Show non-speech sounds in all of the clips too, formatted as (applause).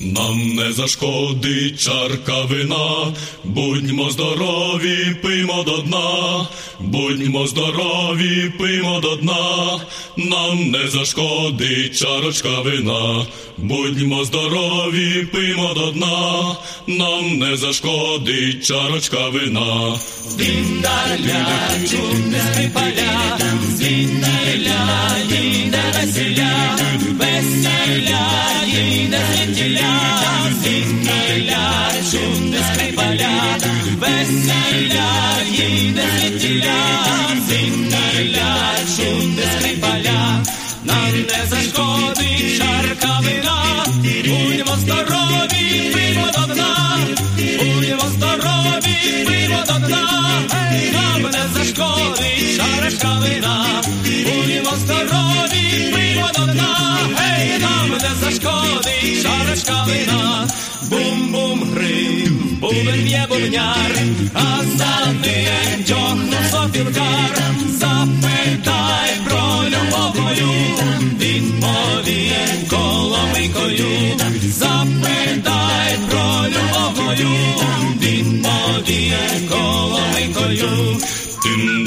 Нам не зашкодить чарка вина, будьмо здорові, пиймо до дна, будьмо здорові, пиймо до дна, нам не зашкодить чарочка вина, будьмо здорові, пиймо до дна, нам не зашкодить чарочка вина. Зіндаля, чудне скрипаля, зіндаля, їде веселя, веселя, їде звідтіля, зіндаля, чудне скрипаля, веселя, їде звідтіля, зіндаля, чудне скрипаля, нам не зашкодить бубен б'є бубняр, а за ним тьохнув сопілкар, запитай про любов мою, відповім коломийкою, запитай про любов мою, відповім коломийкою. Dim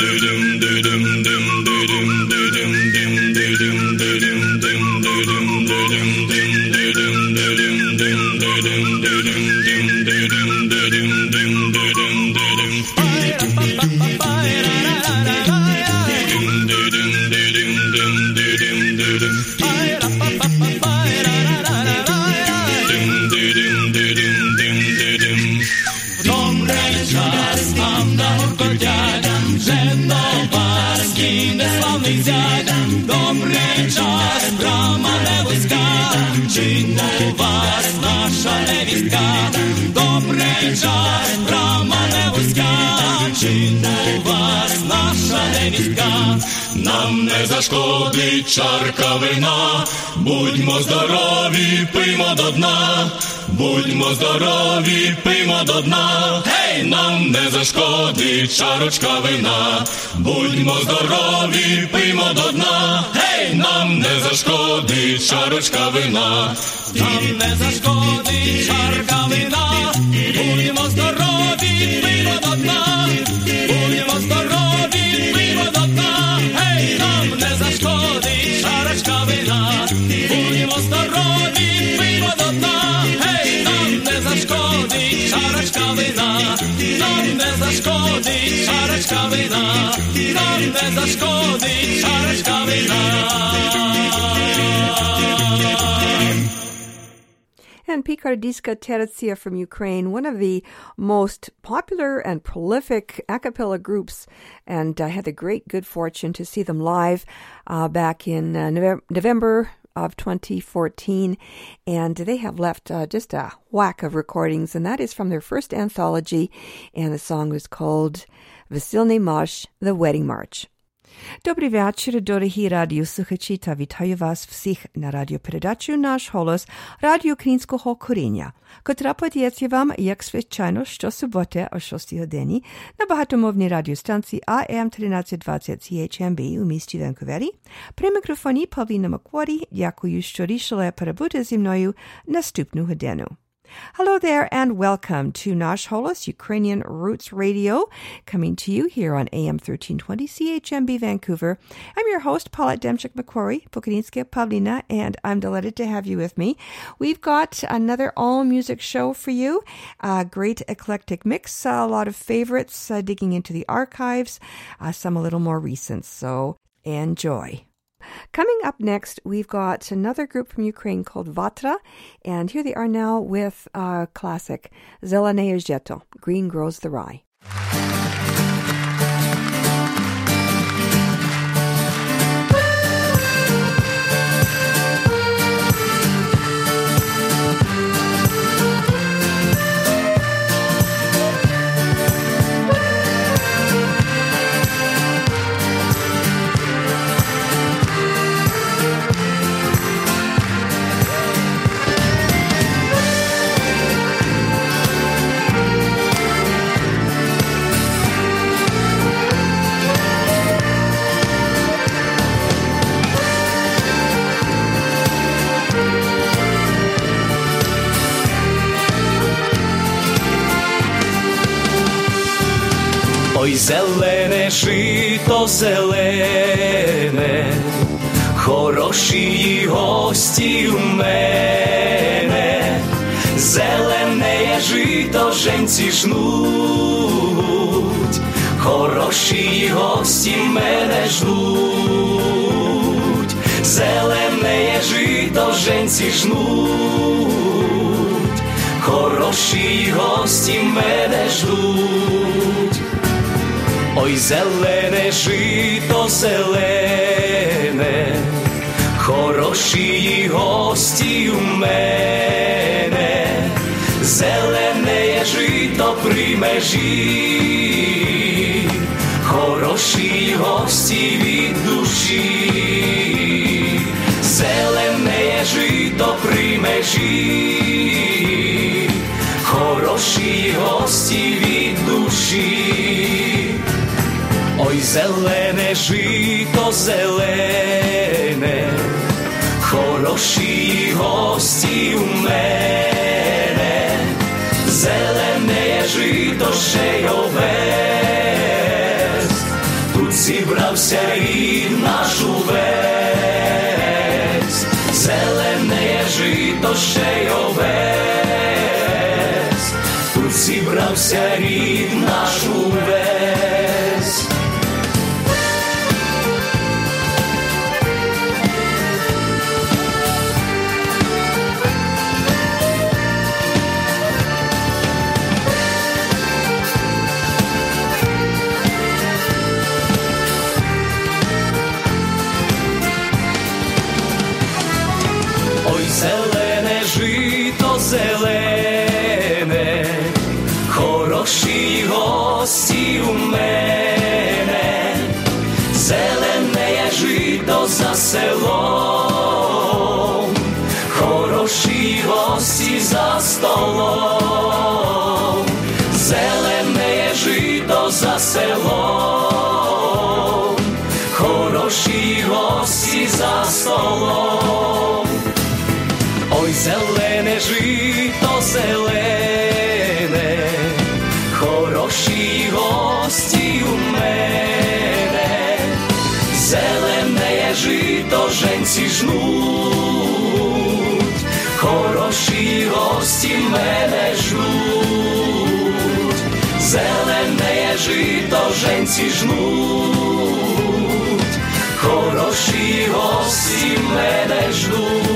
неславний добре час, брама не вузька, чи у вас наша невістка. Добрий час, Нам не зашкодить чарка вина, будьмо здорові, пиймо до дна, будьмо здорові, пиймо до дна, гей, нам не зашкодить чарочка вина, будьмо здорові, пиймо до дна, гей, нам не зашкодить чарочка вина. Нам не зашкодить чарка вина, будемо здорові, And Pikkardiyska Tertsiya from Ukraine, one of the most popular and prolific a cappella groups, and I had the great good fortune to see them live uh, back in uh, November, November of 2014, and they have left uh, just a whack of recordings, and that is from their first anthology, and the song was called Vasilny Marsh, The Wedding March. Добрий вечір, дорогі радіослухачі, та вітаю вас всіх на радіопередачу «Наш голос» Радіо Українського коріння, котра подається вам, як звичайно, щосуботи о 6 годині на багатомовній радіостанції AM 1320 CHMB у місті Ванкувері. При мікрофоні Павліна Макворі, дякую, що рішили перебути зі мною наступну годину. Hello there and welcome to Nash Holos Ukrainian Roots Radio, coming to you here on AM 1320 CHMB Vancouver. I'm your host, Paulette Demchik MacQuarrie, Pokrinska Pavlina, and I'm delighted to have you with me. We've got another all music show for you, a great eclectic mix, a lot of favorites, uh, digging into the archives, uh, some a little more recent, so enjoy. Coming up next, we've got another group from Ukraine called Vatra, and here they are now with a classic, Zeleneye Zheto, Green Grows the Rye. Ой, зелене жито зелене, хороші гості у мене, зелене жито женці жнуть, хороші гості мене жнуть, зелене жито женці жнуть, хороші гості мене ждуть. Ой, зелене жито зелене, хороші гості у мене, зелене жито при межі, хороші гості від душі, зелене жито при межі, хороші гості від душі. Ой, зелене жито зелене, хороші гості у мене, зелене жито ще тут зібрався рід наш увесь, зелене жито ще тут зібрався рід наш увесь. Мене, зелене жито за селом, хороші гості за столом, зелене жито за селом, хороші гості за столом. Гості мене жнуть, зелене жито женці жнуть, хороші гості мене жнуть.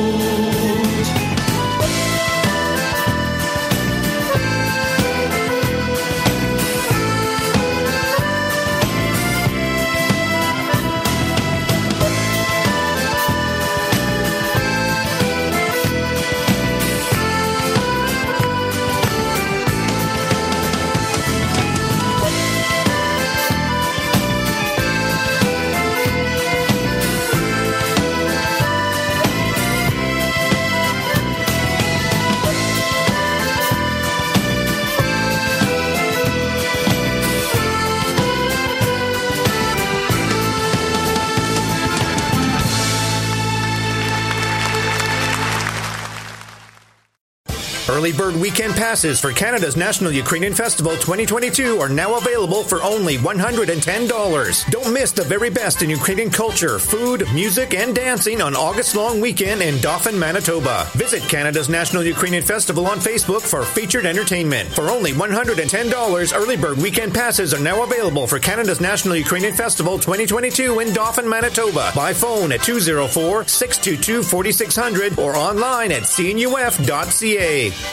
Early bird weekend passes for Canada's National Ukrainian Festival 2022 are now available for only $110. Don't miss the very best in Ukrainian culture, food, music, and dancing on August long weekend in Dauphin, Manitoba. Visit Canada's National Ukrainian Festival on Facebook for featured entertainment. For only $110, early bird weekend passes are now available for Canada's National Ukrainian Festival 2022 in Dauphin, Manitoba by phone at 204 622 4600 or online at cnuf.ca.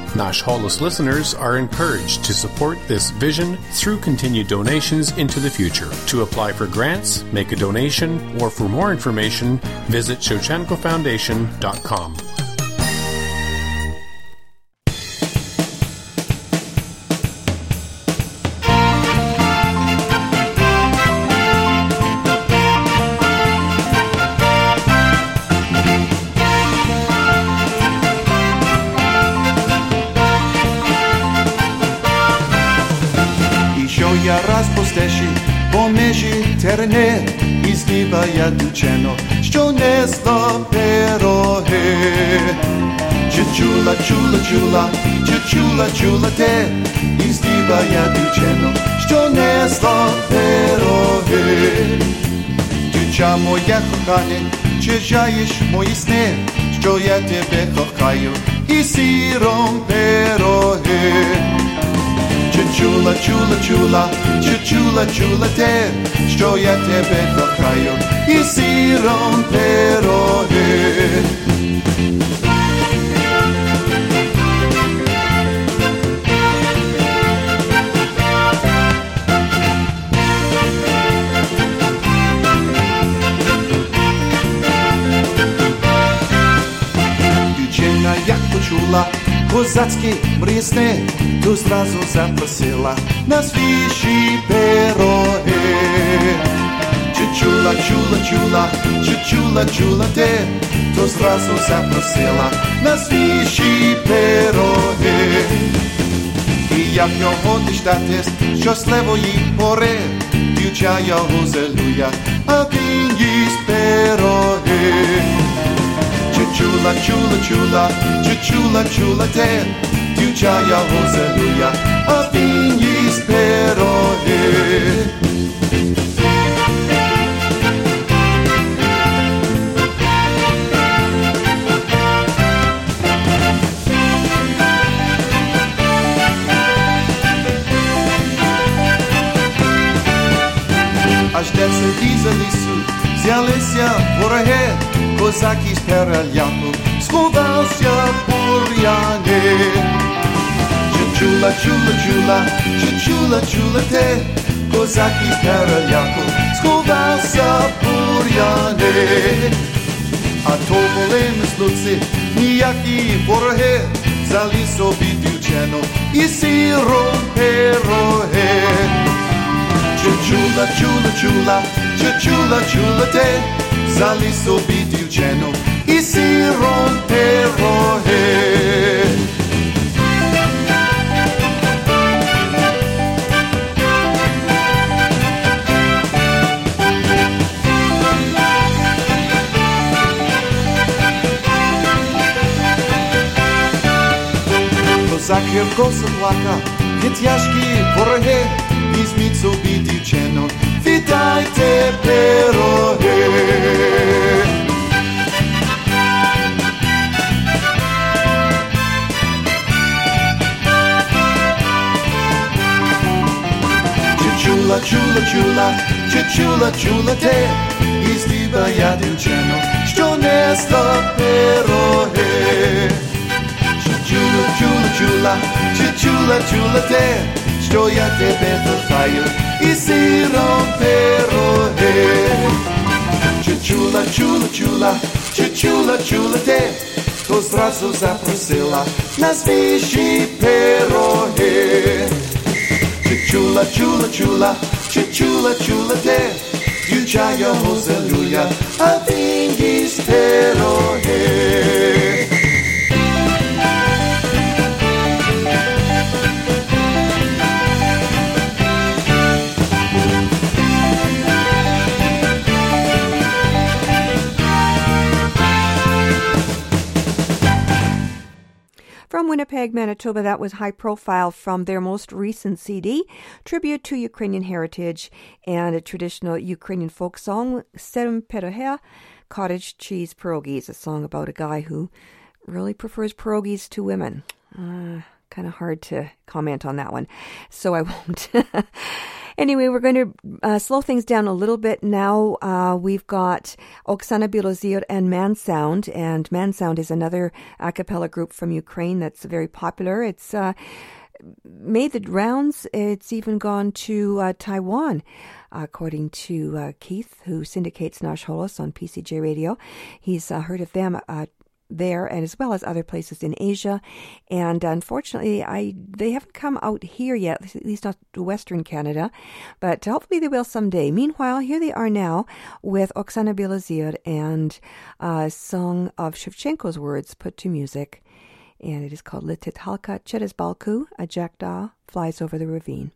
Nash Holos listeners are encouraged to support this vision through continued donations into the future. To apply for grants, make a donation, or for more information, visit ShevchenkoFoundation.com. стежі, по межі терне, і співає дівчино, що несла пироги. Чи чула, чула, чула, чи чула, чула те, і співає дівчино, що несла пироги. Дівча моя кохане, чи жаєш мої сни, що я тебе кохаю, і сіром пироги. Чула, чула, чула, чи чула, чула те, що я тебе кохаю, і сіром пироги. Козацькі мрісни, то зразу запросила на свіжі пироги. Чи чула, чула, чула, чи чула, чула те, то зразу запросила на свіжі пироги. І як його діждатись щасливої пори, дівча його зелуя, а він їсть пироги. Чула, чула, чула, чи чула, те, дівча його зелуя, а він їсть пироги. Аж де це із лісу взялися вороги, Kozaki z perelianu Schuwał się burjanie Czy czula, czula, czula Czy czula, czula te Kozaki z perelianu Schuwał się burjanie A to wolimy zlucy Nijaki worohe Zali sobie dziewczyną I sirą perohe. Czy czula, czula, czula Czy czula, czula te Zali Ченов и си Рон Перое. Козак Херко се плака, тяжки враге, измицо бити Ченов, витайте перое. Чи чула, чула, чула, чи чула, чула те, і співає дівчину, що несла пироги. Чи чула, чула, чула, чи чула, чула те, що я тебе кохаю, і сиром пироги. Чи чула, чула, чула, чи чула, чула те, то зразу запросила на свіжі пироги. Chula, chula, chula, chula, chula te. Yucha yo hallelujah, a thing is terror. Winnipeg, Manitoba, that was high profile from their most recent CD, Tribute to Ukrainian Heritage and a traditional Ukrainian folk song, Serum Perohea, Cottage Cheese Pierogies, a song about a guy who really prefers pierogies to women. Uh, kind of hard to comment on that one, so I (laughs) won't. Anyway, we're going to uh, slow things down a little bit now. Uh, we've got Oksana Bilozir and Man Sound, and Man Sound is another a cappella group from Ukraine that's very popular. It's uh, made the rounds. It's even gone to uh, Taiwan, according to uh, Keith, who syndicates Nash Holos on PCJ Radio. He's uh, heard of them there and as well as other places in Asia. And unfortunately, I they haven't come out here yet, at least not to Western Canada, but hopefully they will someday. Meanwhile, here they are now with Oksana Bilozir and a song of Shevchenko's words put to music. And it is called Litit Halka Cheres Balku, a jackdaw flies over the ravine.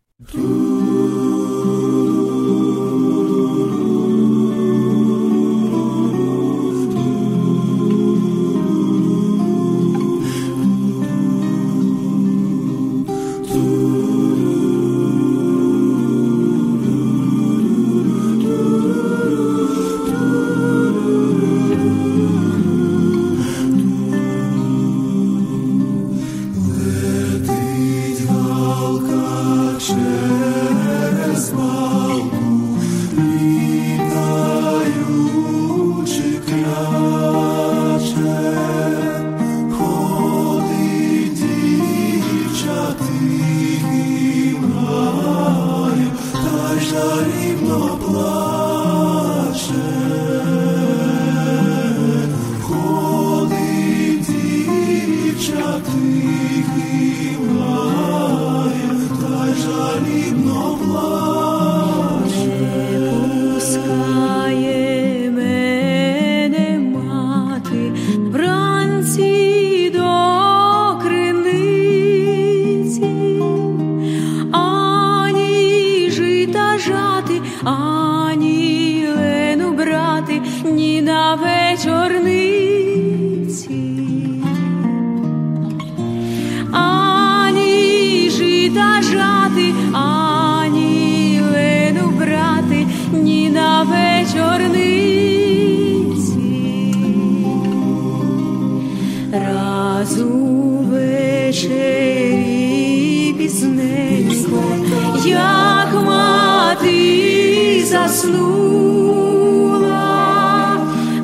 Заснула,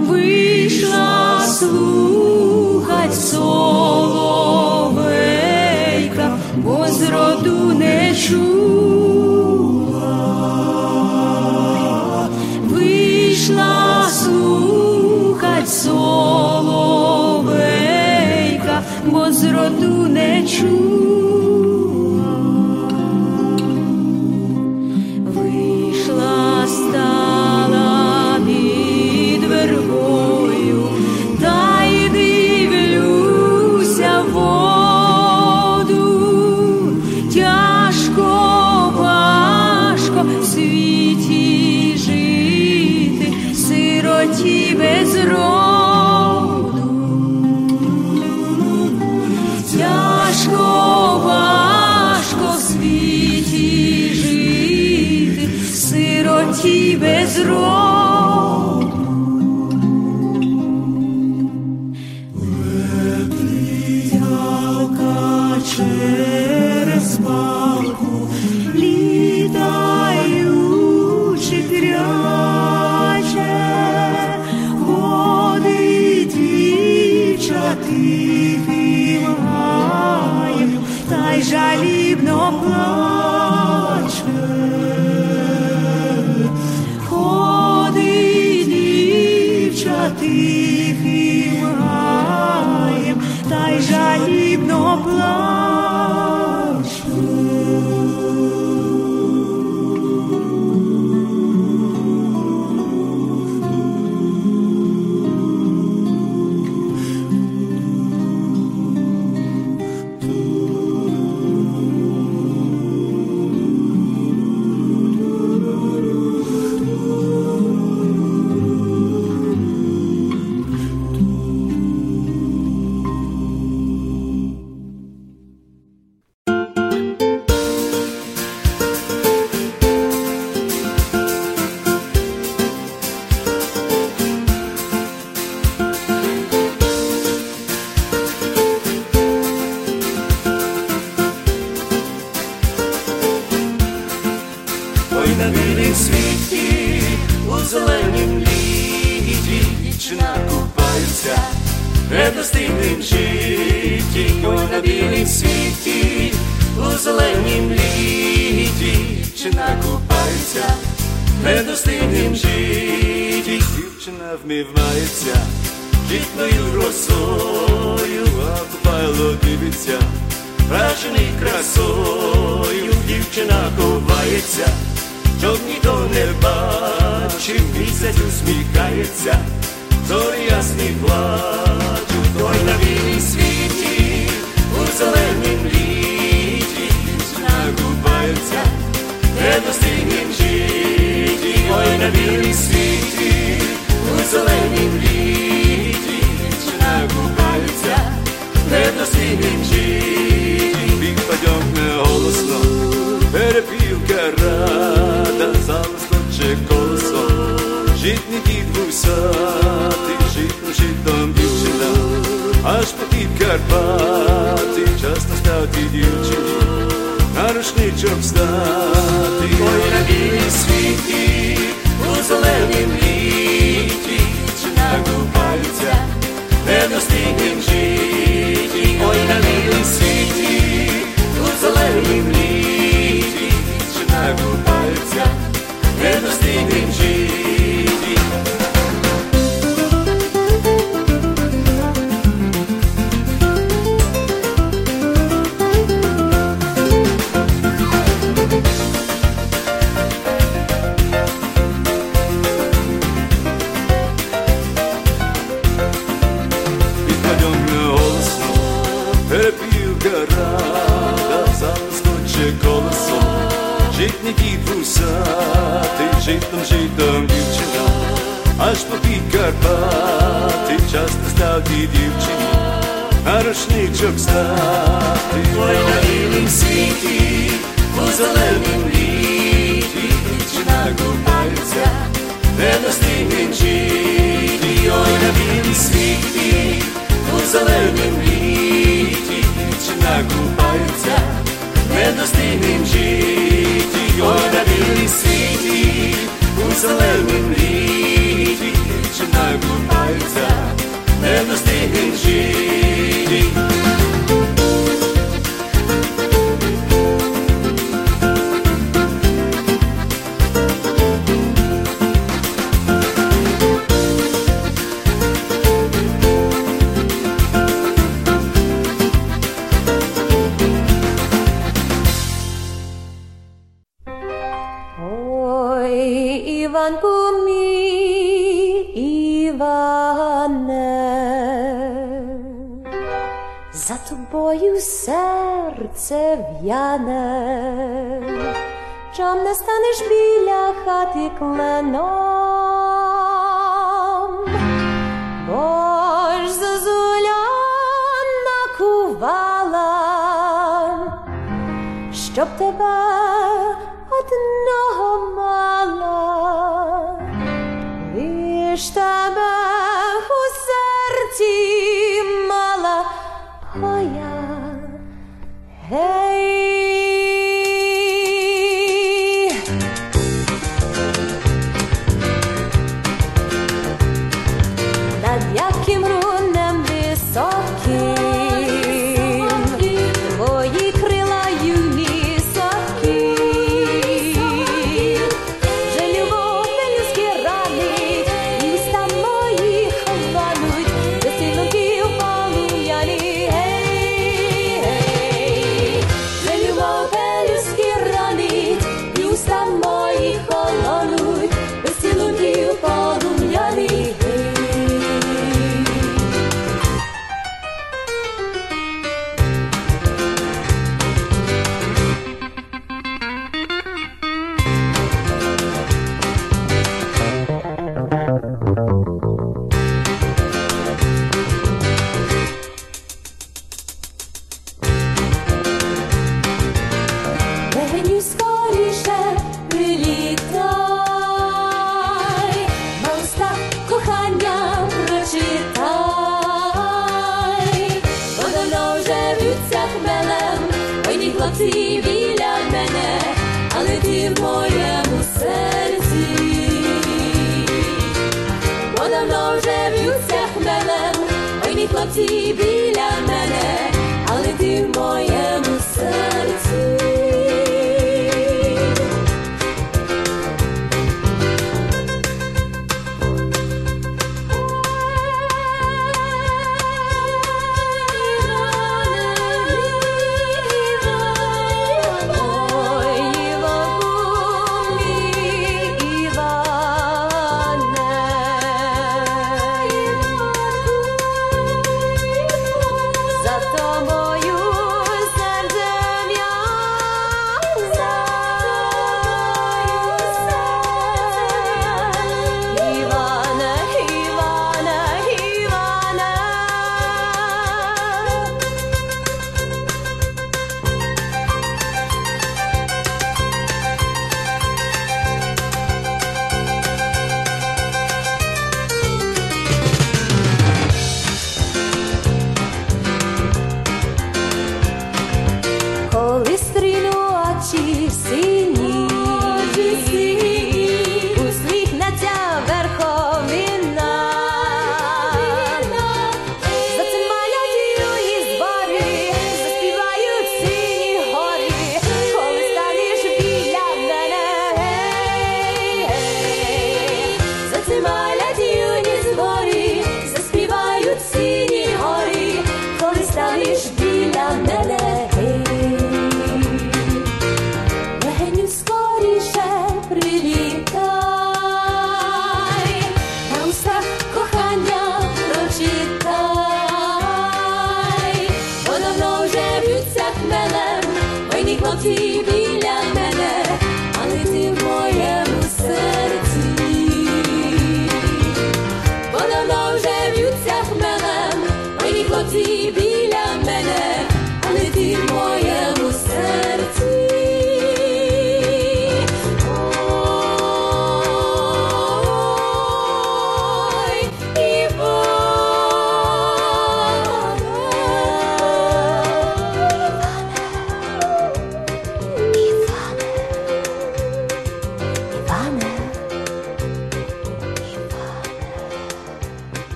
вийшла слухать соловейка, бо зроду не чула, вийшла слухать соловейка, бо зроду не чула. хай жалібно плаче, ходить дівчати. зеленім літі нагукаються недосвітнім жінь. Бік падьом голосно, перепівка рада, залисно чи колесо, житні дід вусяти, житним житом дівчина, аж попід Карпати, часто стати дівчині, на рушничок стати, ой на білій світ. квіточок стати Ой, на білім світі, у зеленім літі дівчина купається, де достигне жити, ой, на білім світі, у зеленім літі дівчина купається, де достигне жити, ой, на білім світі, у зеленім літі дівчина купається, де достигне жити.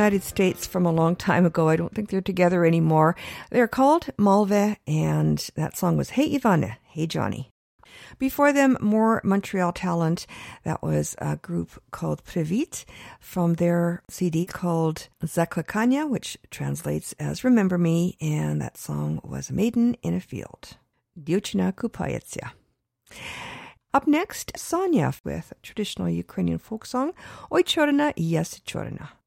United States from a long time ago. I don't think they're together anymore. They're called Malve, and that song was Hey Ivana, Hey Johnny. Before them, more Montreal talent. That was a group called Previt from their CD called Zaklakanya, which translates as Remember Me, and that song was Maiden in a Field. Diuchina Kupayetsia. Up next, Sonia with traditional Ukrainian folk song, Oi Chorna, Yes Chorna.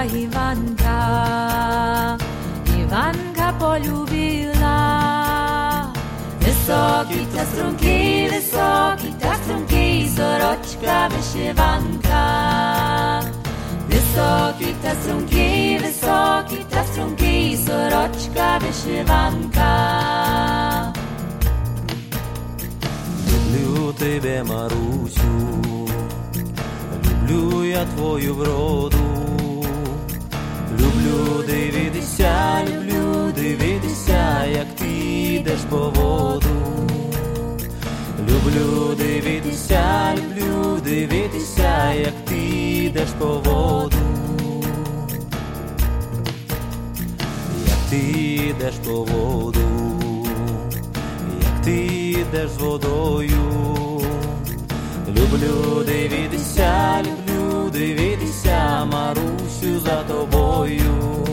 Iwanka ta Iwanka, Iwanka polubila. Wysoki ta strunki, wysoki ta strunki, soroczka wyszywanka. Wysoki ta strunki, wysoki ta strunki, soroczka wyszywanka. Люблю тебе, Марусю, люблю я твою вроду, Люблю дивитися, люблю дивитися, як ти йдеш по воду. Люблю дивитися, люблю дивитися, як ти йдеш по воду. Як ти йдеш по воду, як ти йдеш з водою. Люблю дивитися, люблю дивитися, Марусю за тобою.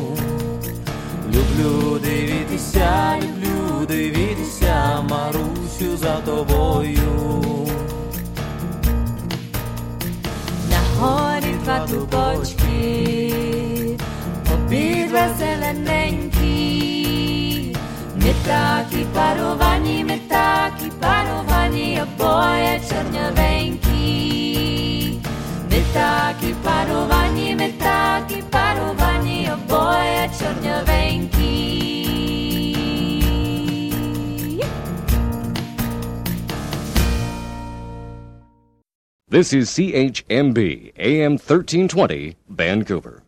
Люблю дивитися, люблю дивитися, Марусю за тобою. На горі два дубочки, обидва зелененькі, ми такі паровані, ми такі паровані, обоє parowani, my parowani, oboje. This is CHMB, AM 1320, Vancouver.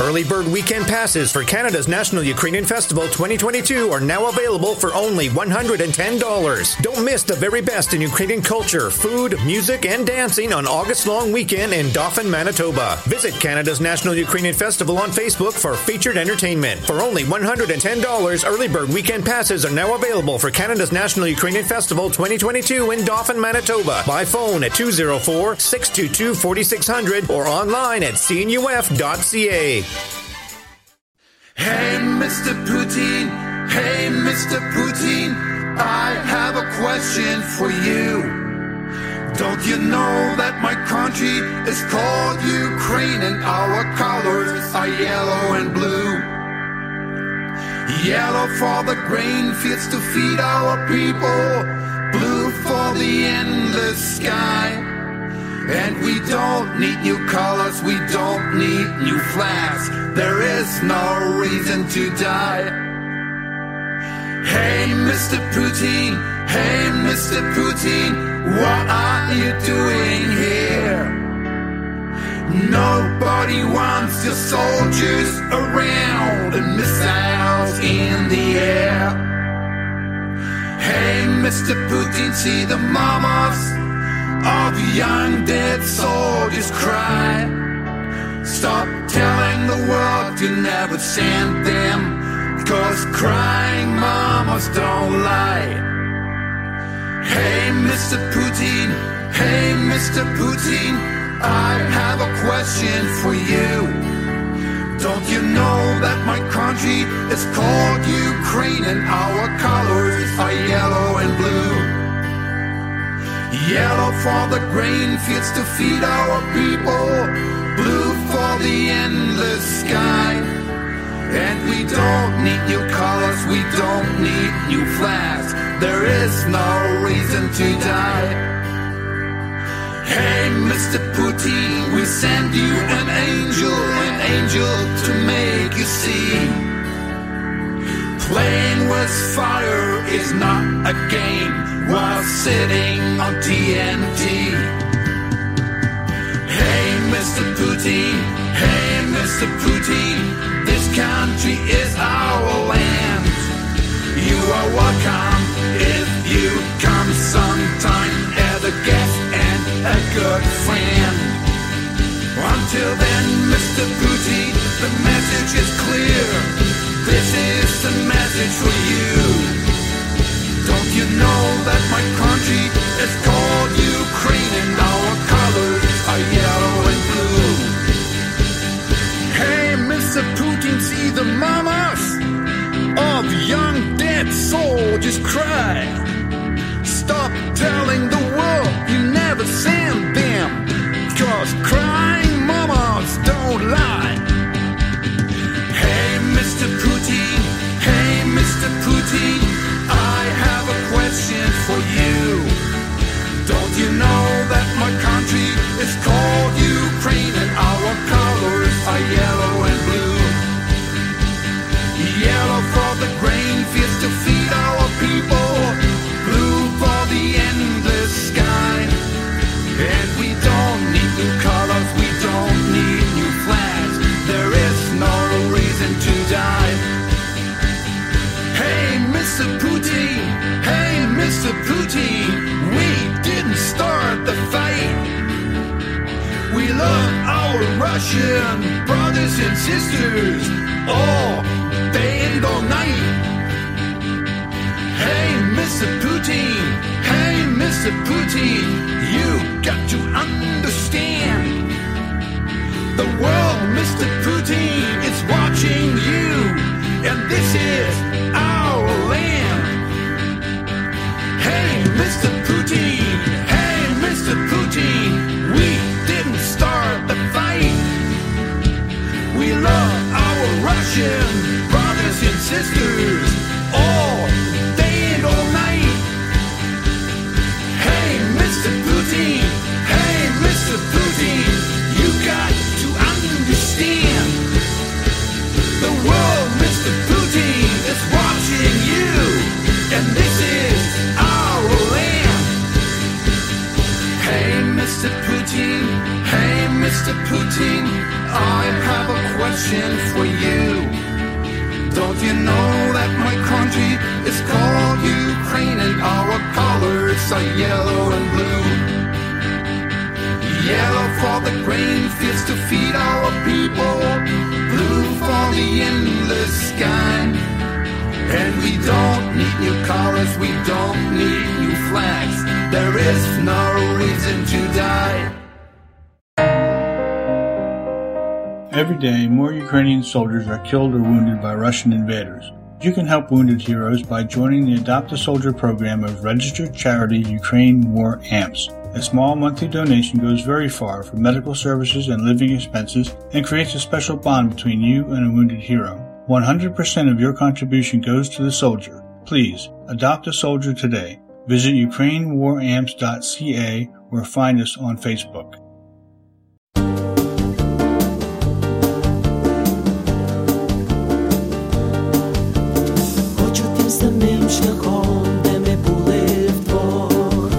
Early bird weekend passes for Canada's National Ukrainian Festival 2022 are now available for only $110. Don't miss the very best in Ukrainian culture, food, music, and dancing on August long weekend in Dauphin, Manitoba. Visit Canada's National Ukrainian Festival on Facebook for featured entertainment. For only $110, early bird weekend passes are now available for Canada's National Ukrainian Festival 2022 in Dauphin, Manitoba by phone at 204 622 4600 or online at cnuf.ca. Hey, Mr. Putin. Hey, Mr. Putin. I have a question for you. Don't you know that my country is called Ukraine and our colors are yellow and blue? Yellow for the grain fields to feed our people, blue for the endless sky. And we don't need new colors, we don't need new flags. There is no reason to die. Hey, Mr. Putin, hey, Mr. Putin, what are you doing here? Nobody wants your soldiers around and missiles in the air. Hey, Mr. Putin, see the mamas of young dead soldiers cry. Stop telling the world you never sent them, cause crying mamas don't lie. Hey, Mr. Putin, hey, Mr. Putin, I have a question for you. Don't you know that my country is called Ukraine and our colors are yellow and blue? Yellow for the grain fields to feed our people, blue for the endless sky. And we don't need new colors, we don't need new flags. There is no reason to die. Hey, Mr. Putin, we send you an angel, an angel to make you see. Playing with fire is not a game while sitting on TNT. Hey, Mr. Putin, hey, Mr. Putin, this country is our land. You are welcome if you come sometime as a guest and a good friend. Until then, Mr. Putin, the message is clear. This is the message for you. Don't you know that my country is called Ukraine and our colors are yellow and blue? Hey, Mr. Putin, see the mamas of young dead soldiers cry. Stop telling the world you never sent them, cause crying mamas don't lie. Putin, I have a question for you. Don't you know that my country is called Ukraine and our colors are yellow Brothers and sisters all day and all night. Hey, Mr. Putin, hey, Mr. Putin, you got to understand. The world, Mr. Putin, is watching you, and this is Sisters, all day and all night. Hey, Mr. Putin. Hey, Mr. Putin. You got to understand the world, Mr. Putin. Is watching you, and this is our land. Hey, Mr. Putin. Hey, Mr. Putin, I have a question for you. Know that my country is called Ukraine and our colors are yellow and blue? Yellow for the grain fields to feed our people, blue for the endless sky. And we don't need new colors, we don't need new flags. There is no reason Every day, more Ukrainian soldiers are killed or wounded by Russian invaders. You can help wounded heroes by joining the Adopt a Soldier program of registered charity Ukraine War AMPS. A small monthly donation goes very far for medical services and living expenses and creates a special bond between you and a wounded hero. 100% of your contribution goes to the soldier. Please, adopt a soldier today. Visit ukrainewaramps.ca or find us on Facebook. Шляхом, де ми були вдвох.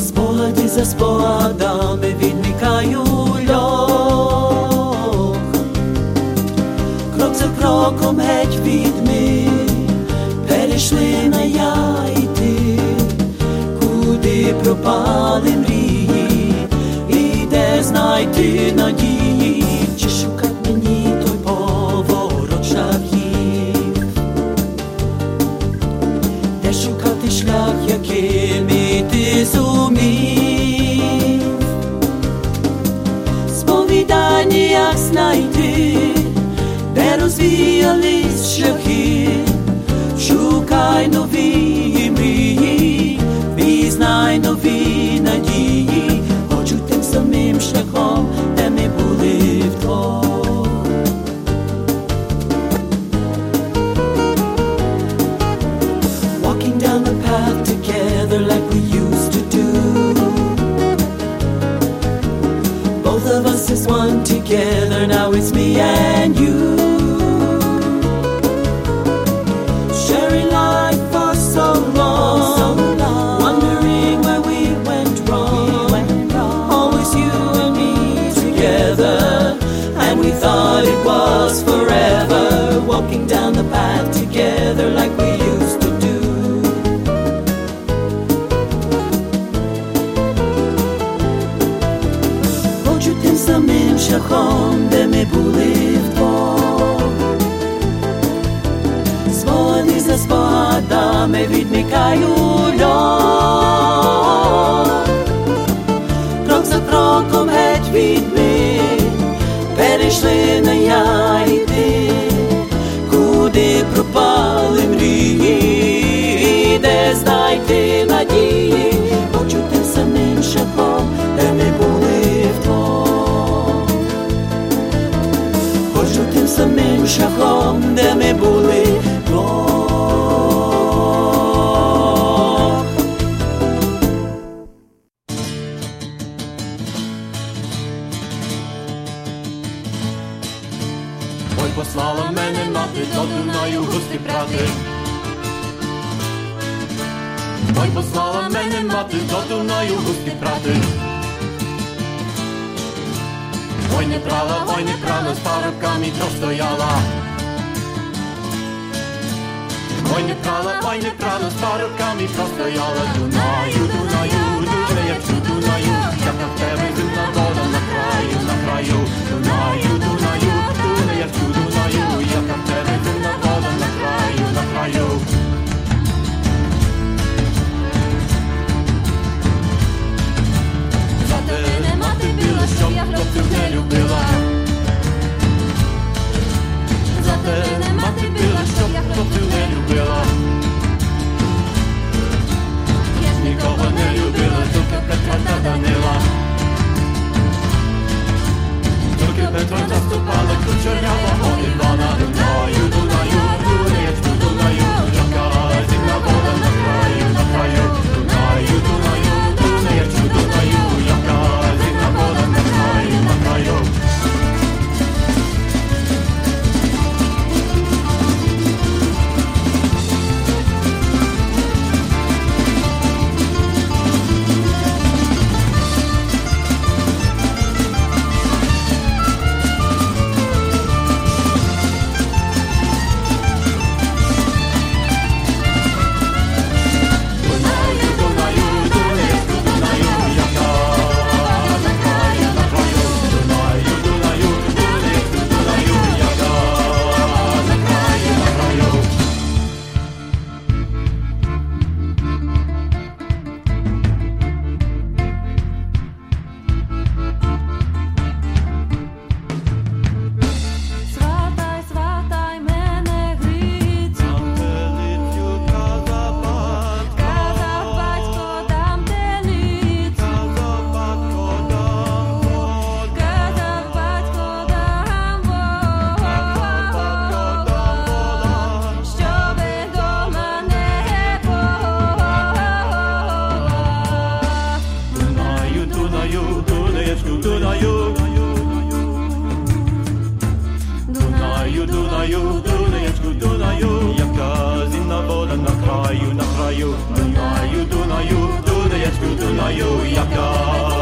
Спогади за спогадами відмікаю. Крок за кроком геть від перейшли на я і куди пропали мрії, і де знайти надії, де розвіялись шляхи, шукай нові мрії, пізнай нові шляхом, де ми були. Ой, послала мене мати до Дунаю густі прати. Ой, послала мене мати до Дунаю густі прати. prala Wojny prane z parobkami prosto jala. Wojny prala, wojny prala z parobkami prosto jala. Dunaju, Dunaju, duże jak przy Dunaju Jaka wtedy dumna woda na kraju, na kraju. Dunaju, Dunaju, duże jak przy Dunaju Jaka wtedy dumna woda na kraju, na kraju. Dunaju, Dunaju, Dunajec, Dunaju, jaka.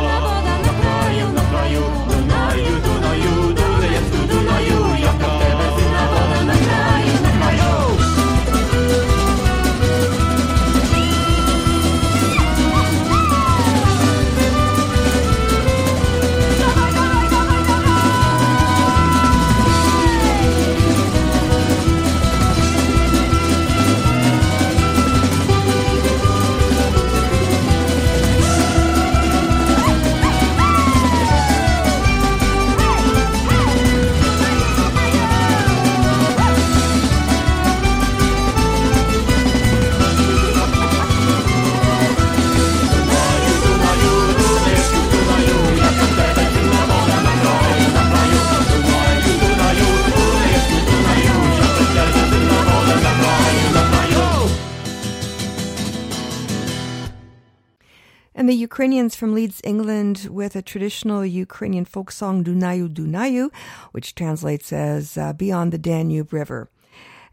And the Ukrainians from Leeds, England, with a traditional Ukrainian folk song, Dunayu Dunayu, which translates as uh, Beyond the Danube River.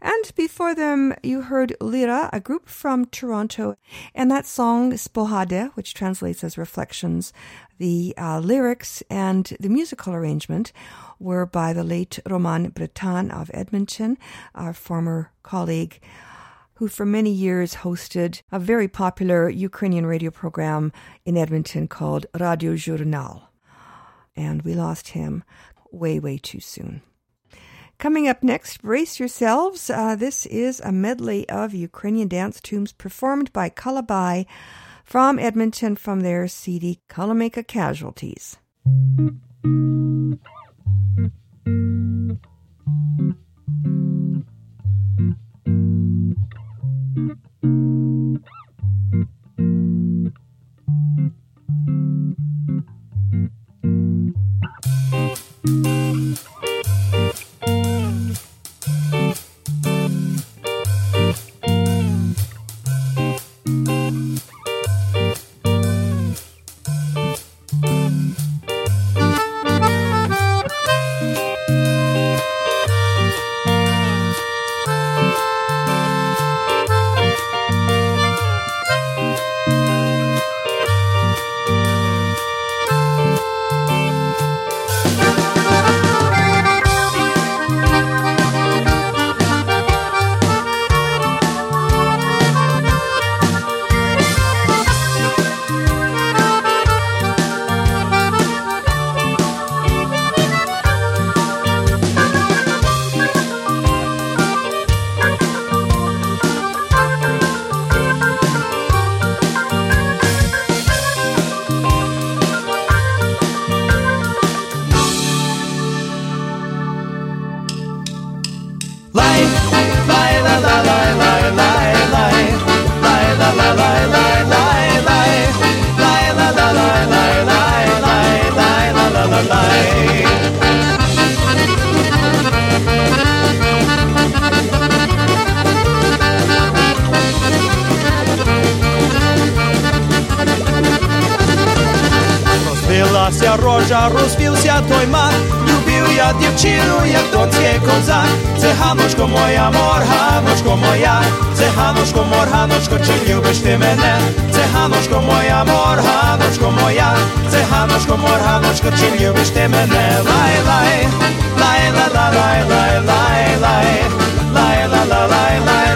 And before them, you heard Lira, a group from Toronto, and that song, Spohade, which translates as Reflections. The uh, lyrics and the musical arrangement were by the late Roman Breton of Edmonton, our former colleague who for many years hosted a very popular Ukrainian radio program in Edmonton called Radio Journal. And we lost him way, way too soon. Coming up next, brace yourselves. Uh, this is a medley of Ukrainian dance tunes performed by Kalabai from Edmonton from their CD Kalameka Casualties. Морганочко моя, циганочко, морганочко, чи любиш ти мене? Циганочко моя, морганочко моя, циганочко, морганочко, чи любиш ти мене? Лай, лай, лай, ла, лай лай, лай, лай, лай, лай, ла, ла, лай, лай, лай,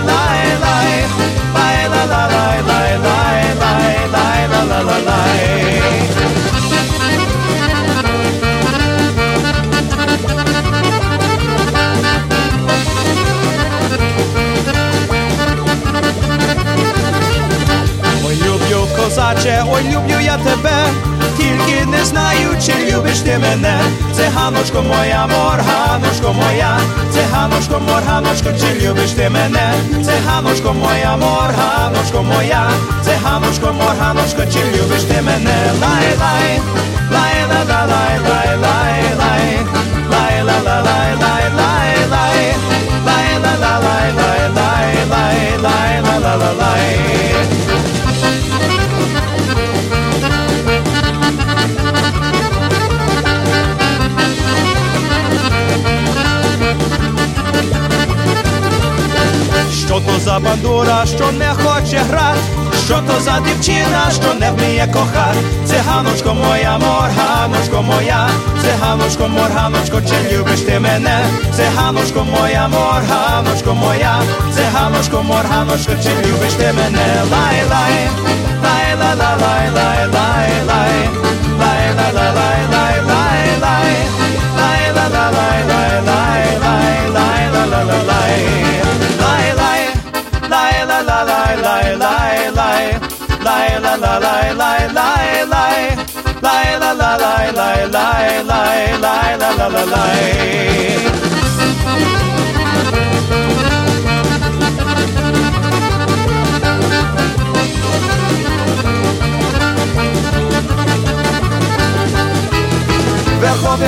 козаче, ой, люблю я тебе, тільки не знаю, чи любиш ти мене. Циганочко моя, морганочко моя, циганочко, морганочко, чи любиш ти мене? Циганочко моя, морганочко моя, циганочко, морганочко, чи любиш ти мене? Лай, лай, лай, ла, ла, лай, лай, лай, лай, лай, ла, ла, лай, лай, лай, лай, лай, ла, ла, лай, лай, лай, лай, лай, ла, ла, ла, лай. Що то за бандура, що не хоче грати, Що то за дівчина, що не вміє кохати? Циганочко моя, морганочко моя, циганочко, морганочко, чи любиш ти мене? Циганочко моя, морганочко моя, циганочко, морганочко, чи любиш ти мене? Лай, лай, лай, лай, лай, лай, лай, лай, lai lai lai lai lai la la lai lai lai lai lai la la lai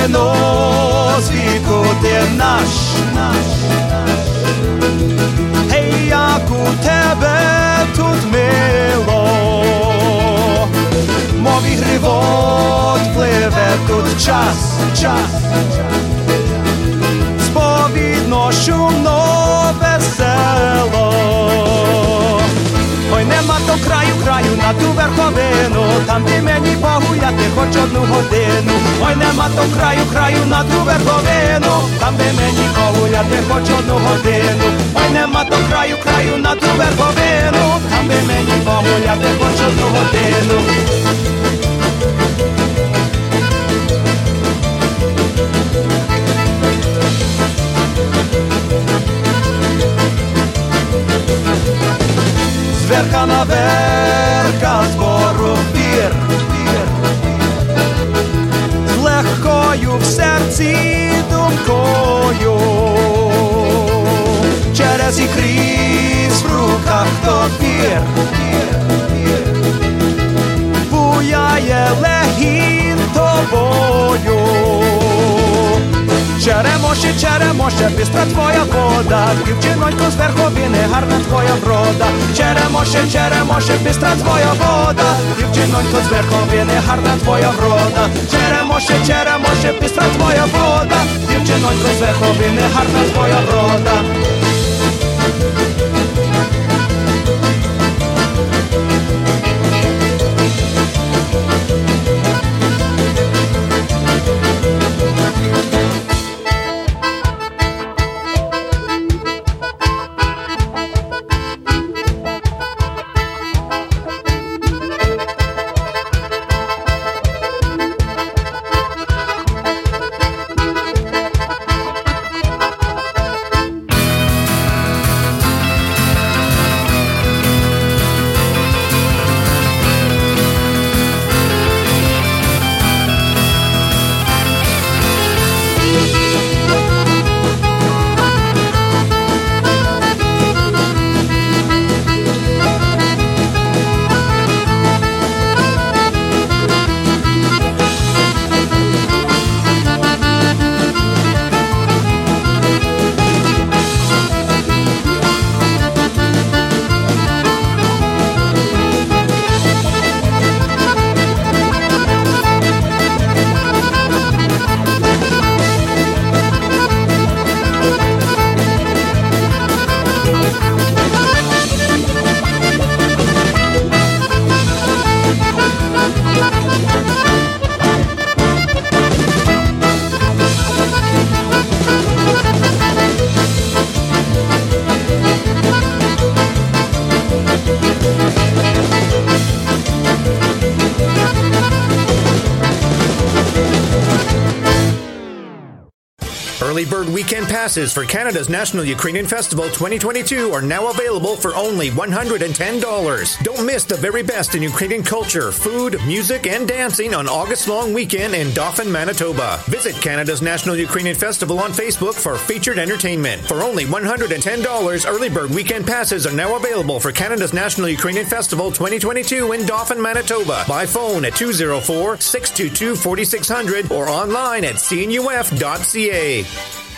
nos, wie gut er. Мов ігривот пливе тут час, час, сповідно, шумно, весело. Ой, нема то краю, краю на ту верховину, там де мені погуляти хоч одну годину. Ой, нема то краю, краю на ту верховину, там де мені погуляти хоч одну годину. Ой, нема то краю, краю на ту верховину, там де мені погуляти хоч одну годину. Зверха на верха збору пір, з легкою в серці думкою, через і крізь в руках топір, пір, пір, буяє легін тобою. Черемоше, черемоше, бістра твоя вода, дівчинонько з верховини, гарна твоя врода. Черемоше, черемоше, бістра твоя вода, дівчинонько з верховини, гарна твоя врода. Черемоше, черемоше, бістра твоя вода, дівчинонько з верховини, гарна твоя врода. Passes for Canada's National Ukrainian Festival 2022 are now available for only $110. Don't miss the very best in Ukrainian culture, food, music, and dancing on August long weekend in Dauphin, Manitoba. Visit Canada's National Ukrainian Festival on Facebook for featured entertainment. For only $110, early bird weekend passes are now available for Canada's National Ukrainian Festival 2022 in Dauphin, Manitoba by phone at 204 622 4600 or online at cnuf.ca.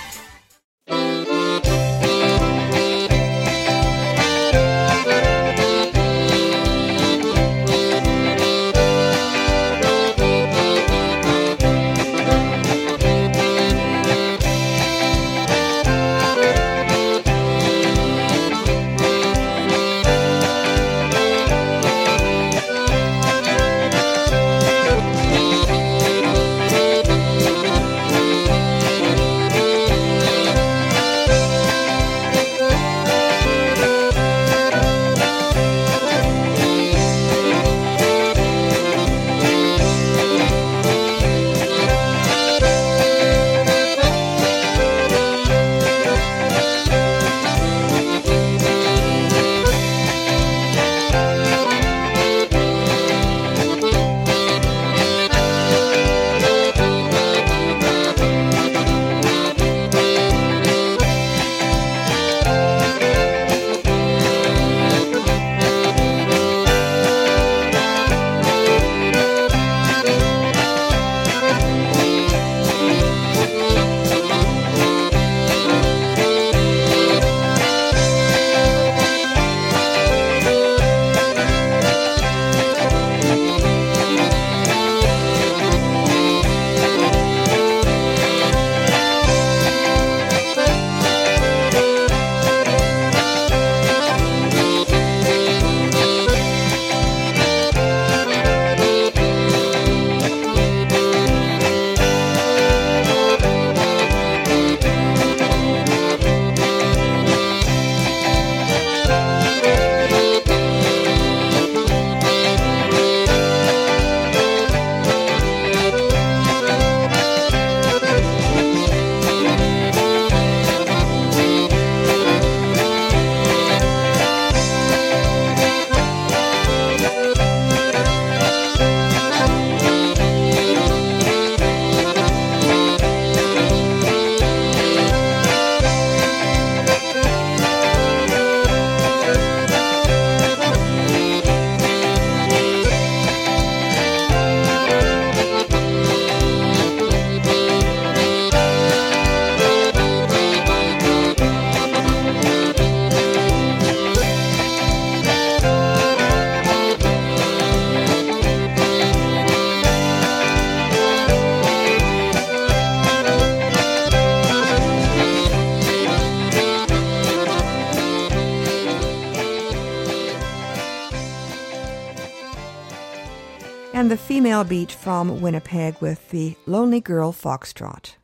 female beat from Winnipeg with the Lonely Girl Foxtrot.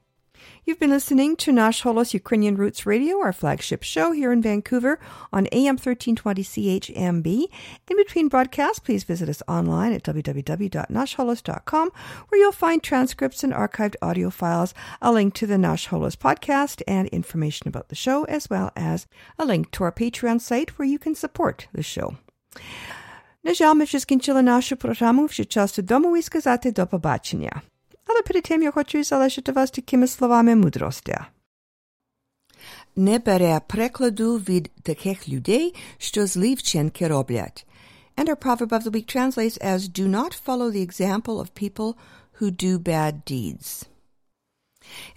You've been listening to Nash Holos Ukrainian Roots Radio, our flagship show here in Vancouver on AM 1320 CHMB. In between broadcasts, please visit us online at www.nashholos.com, where you'll find transcripts and archived audio files, a link to the Nash Holos podcast, and information about the show, as well as a link to our Patreon site where you can support the show. На жаль, ми вже скінчили нашу програму, вже час додому і сказати до побачення. Але перед тим я хочу залишити вас такими словами мудрості. Не бере прикладу від таких людей, що злі вчинки роблять. And our proverb of the week translates as Do not follow the example of people who do bad deeds.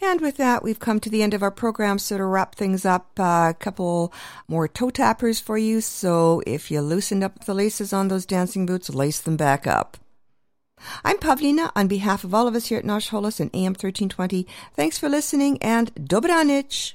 And with that, we've come to the end of our program. So to wrap things up, uh, a couple more toe tappers for you. So if you loosened up the laces on those dancing boots, lace them back up. I'm Pavlina on behalf of all of us here at Nash Holos and AM 1320. Thanks for listening and Dobranich!